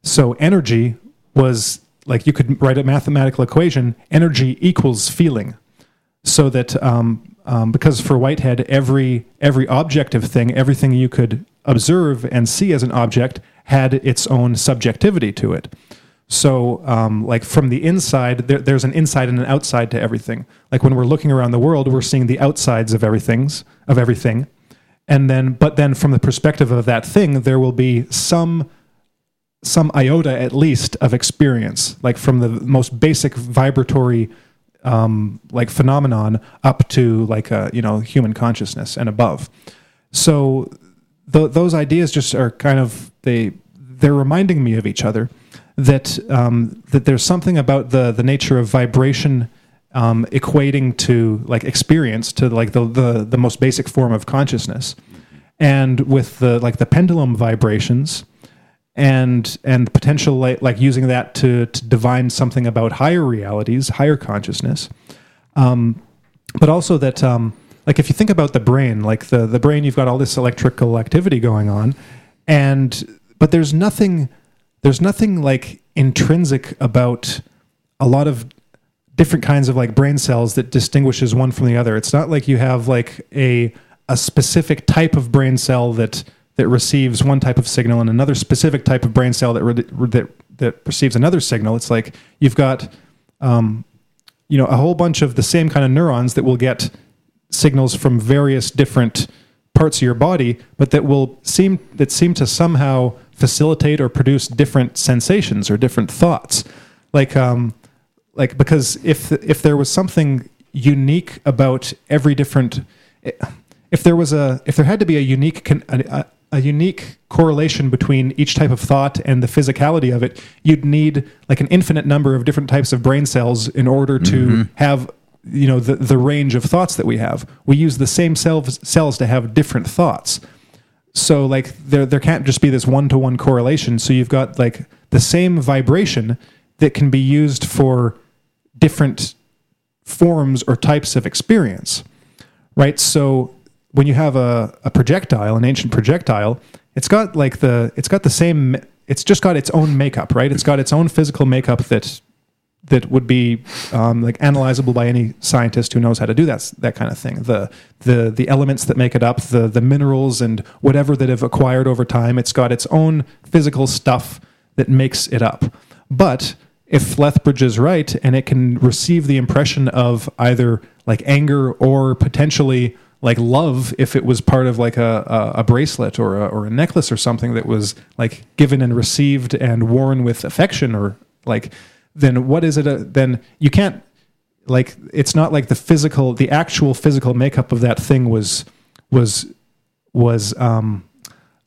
So energy was like you could write a mathematical equation: energy equals feeling. So that um, um, because for Whitehead, every every objective thing, everything you could observe and see as an object, had its own subjectivity to it. So, um, like from the inside, there, there's an inside and an outside to everything. Like when we're looking around the world, we're seeing the outsides of everything's of everything, and then, but then from the perspective of that thing, there will be some some iota at least of experience, like from the most basic vibratory um, like phenomenon up to like a you know human consciousness and above. So th- those ideas just are kind of they they're reminding me of each other that um, that there's something about the the nature of vibration um, equating to like experience to like the, the the most basic form of consciousness, and with the like the pendulum vibrations, and and potential like, like using that to to divine something about higher realities, higher consciousness, um, but also that. Um, like if you think about the brain, like the, the brain, you've got all this electrical activity going on, and but there's nothing there's nothing like intrinsic about a lot of different kinds of like brain cells that distinguishes one from the other. It's not like you have like a a specific type of brain cell that that receives one type of signal and another specific type of brain cell that re- that that receives another signal. It's like you've got um, you know a whole bunch of the same kind of neurons that will get signals from various different parts of your body, but that will seem that seem to somehow facilitate or produce different sensations or different thoughts. Like um, like because if if there was something unique about every different if there was a if there had to be a unique a, a, unique correlation between each type of thought and the physicality of it you'd need like an infinite number of different types of brain cells in order to mm-hmm. have you know the, the range of thoughts that we have we use the same cells cells to have different thoughts so like there there can't just be this one to one correlation. So you've got like the same vibration that can be used for different forms or types of experience right? So when you have a, a projectile an ancient projectile it's got like the it's got the same it's just got its own makeup right? It's got its own physical makeup that that would be um, like analyzable by any scientist who knows how to do that that kind of thing. The the the elements that make it up, the the minerals and whatever that have acquired over time. It's got its own physical stuff that makes it up. But if Lethbridge is right, and it can receive the impression of either like anger or potentially like love if it was part of like a, a, a, bracelet or a, or a necklace or something that was like given and received and worn with affection or like then what is it? Uh, then you can't like it's not like the physical, the actual physical makeup of that thing was was was um,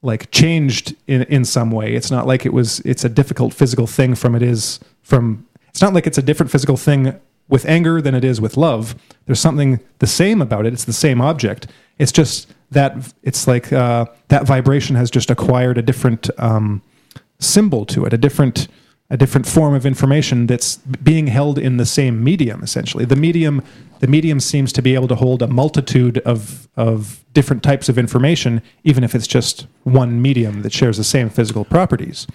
like changed in in some way. It's not like it was. It's a difficult physical thing from it is from. It's not like it's a different physical thing with anger than it is with love. There's something the same about it. It's the same object. It's just that it's like uh, that vibration has just acquired a different um, symbol to it, a different a different form of information that's being held in the same medium essentially. The medium the medium seems to be able to hold a multitude of of different types of information even if it's just one medium that shares the same physical properties.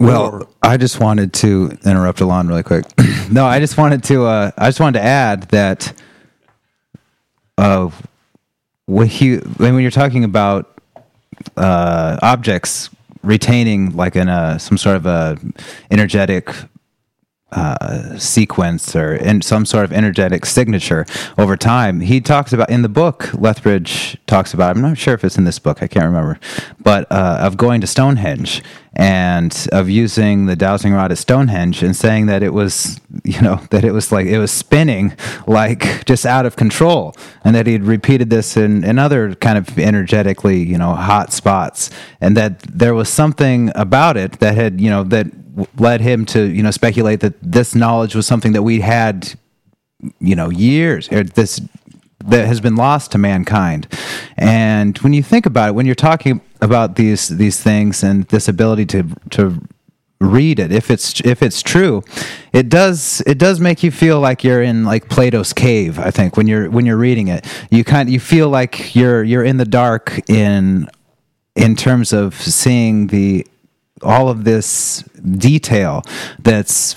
Well or, i just wanted to interrupt Elan really quick. No i just wanted to uh, i just wanted to add that uh, when, he, when you're talking about uh, objects retaining like in a some sort of a energetic uh, sequence or in some sort of energetic signature over time. He talks about in the book. Lethbridge talks about. I'm not sure if it's in this book. I can't remember, but uh, of going to Stonehenge and of using the dowsing rod at Stonehenge and saying that it was, you know, that it was like it was spinning like just out of control, and that he had repeated this in, in other kind of energetically, you know, hot spots, and that there was something about it that had, you know, that led him to you know speculate that this knowledge was something that we had you know years or this that has been lost to mankind. And when you think about it when you're talking about these these things and this ability to to read it. If it's if it's true it does it does make you feel like you're in like Plato's cave I think when you're when you're reading it. You kind you feel like you're you're in the dark in in terms of seeing the all of this detail that's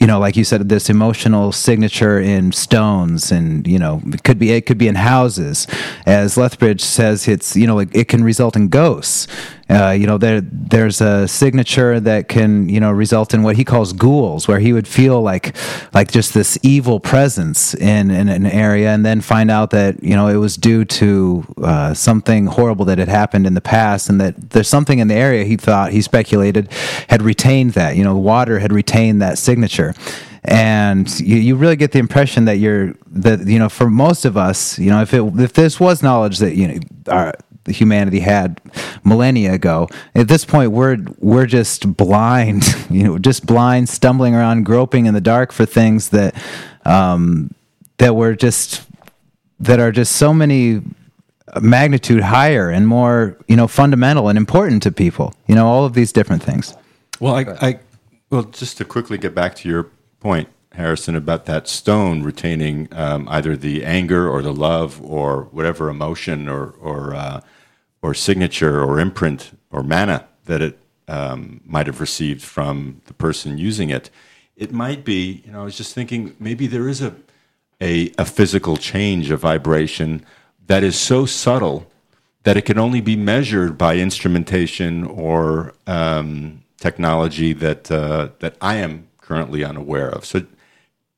you know, like you said, this emotional signature in stones, and you know, it could be it could be in houses. As Lethbridge says, it's you know, like it can result in ghosts. Uh, you know, there there's a signature that can you know result in what he calls ghouls, where he would feel like like just this evil presence in, in an area, and then find out that you know it was due to uh, something horrible that had happened in the past, and that there's something in the area he thought he speculated had retained that. You know, water had retained that signature and you, you really get the impression that you're that you know for most of us you know if it if this was knowledge that you know our, humanity had millennia ago. At this point, we're we're just blind, you know, just blind, stumbling around, groping in the dark for things that um, that were just that are just so many magnitude higher and more, you know, fundamental and important to people. You know, all of these different things. Well, I, I well, just to quickly get back to your point, Harrison, about that stone retaining um, either the anger or the love or whatever emotion or or uh, or signature or imprint or mana that it um, might have received from the person using it. It might be, you know, I was just thinking maybe there is a, a, a physical change, a vibration that is so subtle that it can only be measured by instrumentation or um, technology that uh, that I am currently unaware of. So,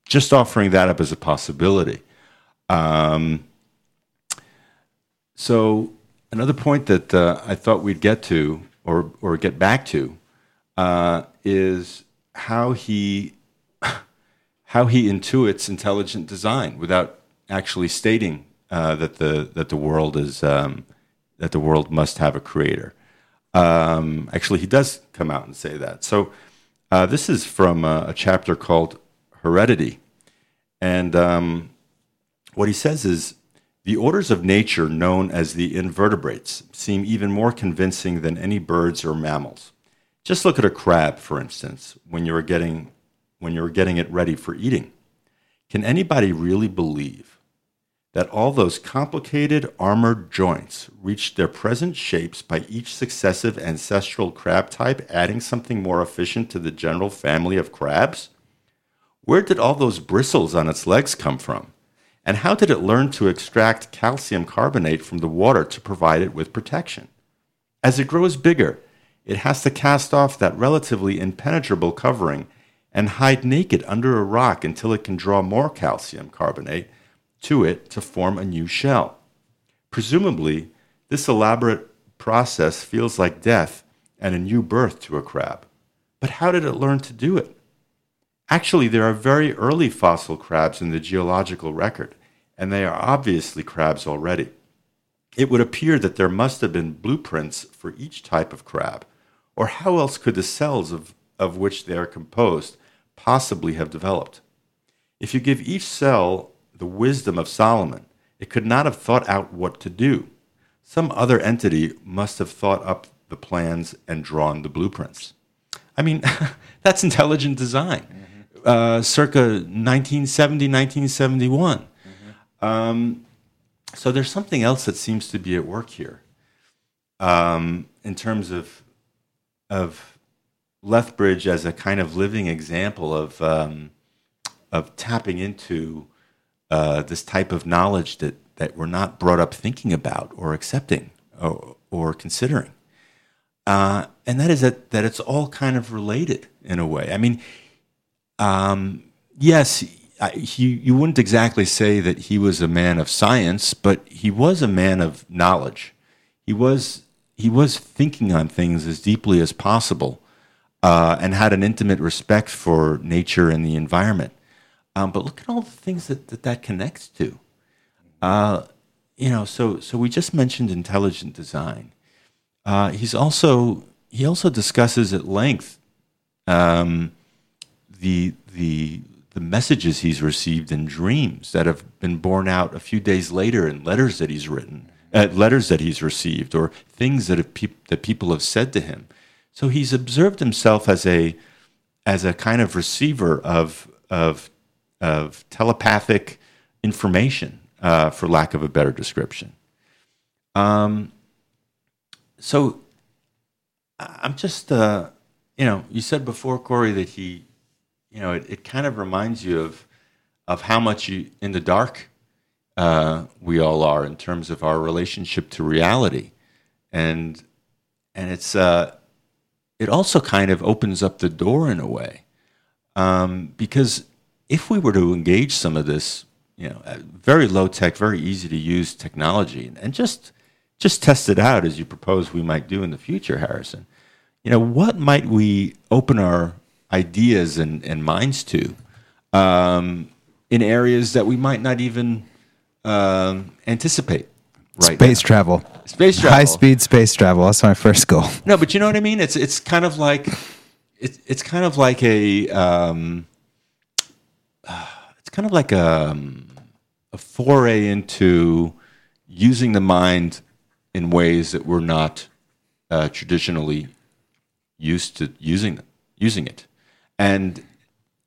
just offering that up as a possibility. Um, so, Another point that uh, I thought we'd get to or, or get back to uh, is how he, how he intuits intelligent design without actually stating uh, that, the, that, the world is, um, that the world must have a creator. Um, actually, he does come out and say that. So, uh, this is from a, a, chapter called Heredity. And um, what he says is the orders of nature, known as the invertebrates, seem even more convincing than any birds or mammals. Just look at a crab, for instance, when you are getting, when you are getting it ready for eating. Can anybody really believe that all those complicated armored joints reached their present shapes by each successive ancestral crab type adding something more efficient to the general family of crabs? Where did all those bristles on its legs come from? And how did it learn to extract calcium carbonate from the water to provide it with protection? As it grows bigger, it has to cast off that relatively impenetrable covering and hide naked under a rock until it can draw more calcium carbonate to it to form a new shell. Presumably, this elaborate process feels like death and a new birth to a crab. But how did it learn to do it? Actually, there are very early fossil crabs in the geological record and they are obviously crabs already. It would appear that there must have been blueprints for each type of crab, or how else could the cells of, of which they are composed possibly have developed? If you give each cell the wisdom of Solomon, it could not have thought out what to do. Some other entity must have thought up the plans and drawn the blueprints. I mean, that's intelligent design. Mm-hmm. Uh, circa 1970, 1971 um, so there's something else that seems to be at work here um, in terms of of Lethbridge as a kind of living example of um, of tapping into uh, this type of knowledge that that we're not brought up thinking about or accepting or, or considering, uh, and that is that that it's all kind of related in a way. I mean, Um, yes, I, he, you wouldn't exactly say that he was a man of science, but he was a man of knowledge. He was he was thinking on things as deeply as possible, uh, and had an intimate respect for nature and the environment. Um, but look at all the things that that, that connects to. Uh, you know, so so we just mentioned intelligent design. Uh, he's also he also discusses at length um, the the the messages he's received in dreams that have been borne out a few days later in letters that he's written, uh, letters that he's received, or things that peop- that people have said to him. So he's observed himself as a as a kind of receiver of of of telepathic information, uh, for lack of a better description. Um, so I'm just, uh, you know, you said before, Corey, that he, you know, it, it kind of reminds you of of how much you, in the dark uh, we all are in terms of our relationship to reality, and and it's uh, it also kind of opens up the door in a way um, because if we were to engage some of this, you know, very low tech, very easy to use technology, and, and just just test it out as you propose we might do in the future, Harrison. You know, what might we open our ideas and, and minds to um, in areas that we might not even um, anticipate? Right space now? travel. Space travel. High speed space travel. That's my first goal. No, but you know what I mean. It's it's kind of like it's it's kind of like a um, it's kind of like a um, a foray into using the mind in ways that we're not uh, traditionally used to using using it, and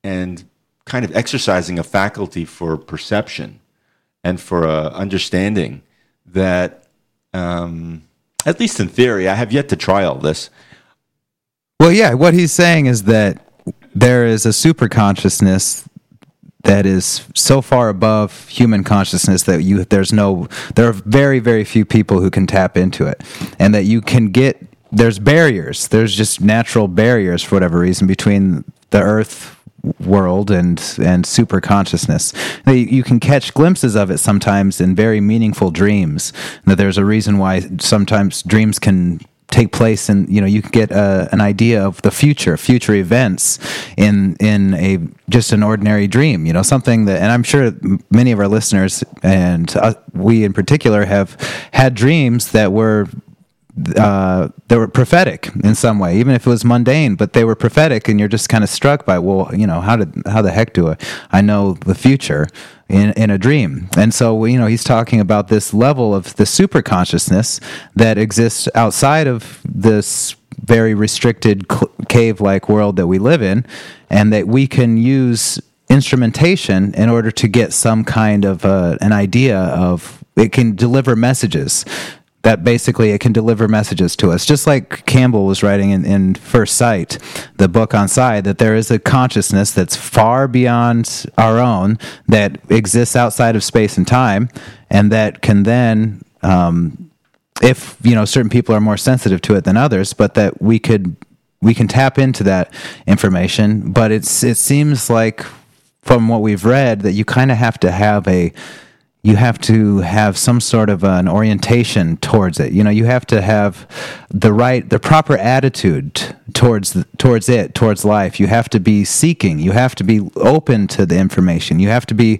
and kind of exercising a faculty for perception and for uh, understanding that, um, at least in theory, I have yet to try all this. Well, yeah, what he's saying is that there is a super consciousness that is so far above human consciousness that you there's no there are very very few people who can tap into it and that you can get there's barriers there's just natural barriers for whatever reason between the earth world and and super consciousness you can catch glimpses of it sometimes in very meaningful dreams. That there's a reason why sometimes dreams can take place and you know you can get a, an idea of the future future events in in a just an ordinary dream you know something that and i'm sure many of our listeners and uh, we in particular have had dreams that were uh, they were prophetic in some way, even if it was mundane, but they were prophetic, and you're just kind of struck by, well, you know, how did how the heck do I, I know the future in in a dream? And so, you know, he's talking about this level of the super consciousness that exists outside of this very restricted cave like world that we live in, and that we can use instrumentation in order to get some kind of uh, an idea of it can deliver messages that basically it can deliver messages to us. Just like Campbell was writing in, in First Sight, the book on Psi, that there is a consciousness that's far beyond our own, that exists outside of space and time, and that can then, um, if you know, certain people are more sensitive to it than others, but that we could we can tap into that information. But it's it seems like from what we've read that you kind of have to have a you have to have some sort of an orientation towards it. You know, you have to have the right, the proper attitude towards towards it, towards life. You have to be seeking. You have to be open to the information. You have to be,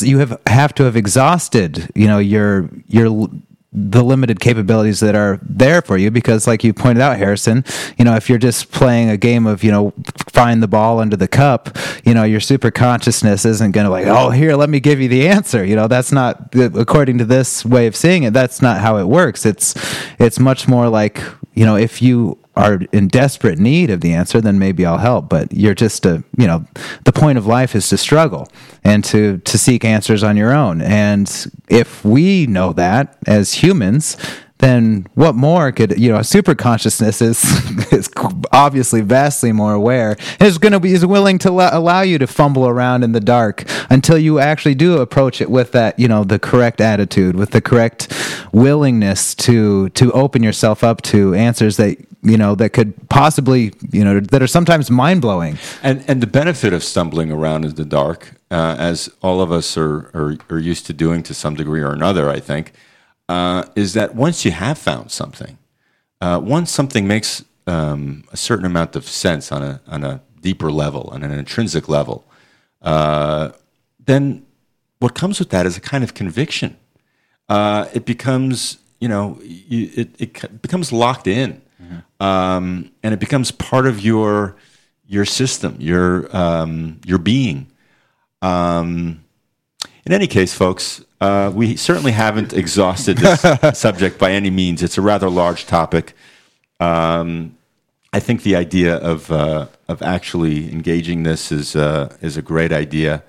you have have to have exhausted. You know, your your the limited capabilities that are there for you because like you pointed out harrison you know if you're just playing a game of you know find the ball under the cup you know your super consciousness isn't going to like oh here let me give you the answer. You know that's not according to this way of seeing it that's not how it works. It's it's much more like you know if you are in desperate need of the answer, then maybe I'll help. But you're just a, you know, the point of life is to struggle and to to seek answers on your own. And if we know that as humans, then what more could you know? Super consciousness is is obviously vastly more aware. Is going to be is willing to allow you to fumble around in the dark until you actually do approach it with that you know the correct attitude, with the correct willingness to to open yourself up to answers that you know that could possibly you know that are sometimes mind blowing. And and the benefit of stumbling around in the dark, uh, as all of us are, are are used to doing to some degree or another, I think, uh, is that once you have found something, uh, once something makes um, a certain amount of sense on a on a deeper level, on an intrinsic level, uh, then what comes with that is a kind of conviction. Uh, it becomes, you know, you, it, it becomes locked in, um, and it becomes part of your your system, your um, your being. Um, in any case, folks, uh, we certainly haven't exhausted this subject by any means. It's a rather large topic. Um, I think the idea of uh, of actually engaging this is uh, is a great idea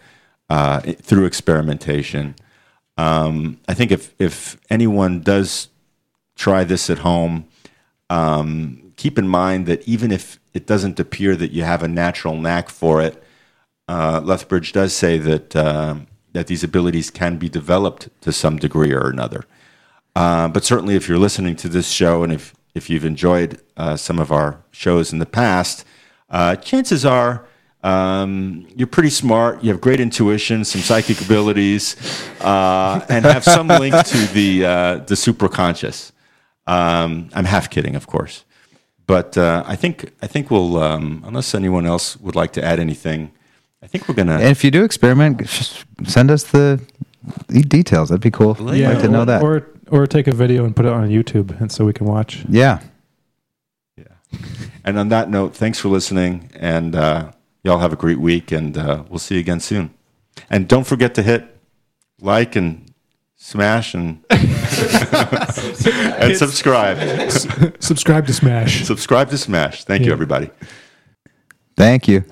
uh, through experimentation. Um, I think if if anyone does try this at home, um, keep in mind that even if it doesn't appear that you have a natural knack for it, uh, Lethbridge does say that uh, that these abilities can be developed to some degree or another. Uh, but certainly, if you're listening to this show and if if you've enjoyed uh, some of our shows in the past, uh, chances are um, you're pretty smart. You have great intuition, some psychic abilities, uh, and have some link to the uh, the superconscious. Um, I'm half kidding, of course, but uh, I think I think we'll um, unless anyone else would like to add anything. I think we're gonna. And if you do experiment, just send us the the details. That'd be cool. I'd Yeah, like to know or, that. or or take a video and put it on YouTube, and so we can watch. yeah. Yeah. And on that note, thanks for listening, and uh, y'all have a great week, and uh, we'll see you again soon. And don't forget to hit like and smash and and subscribe. Subscribe to Smash. subscribe to Smash. Thank you, everybody. Thank you.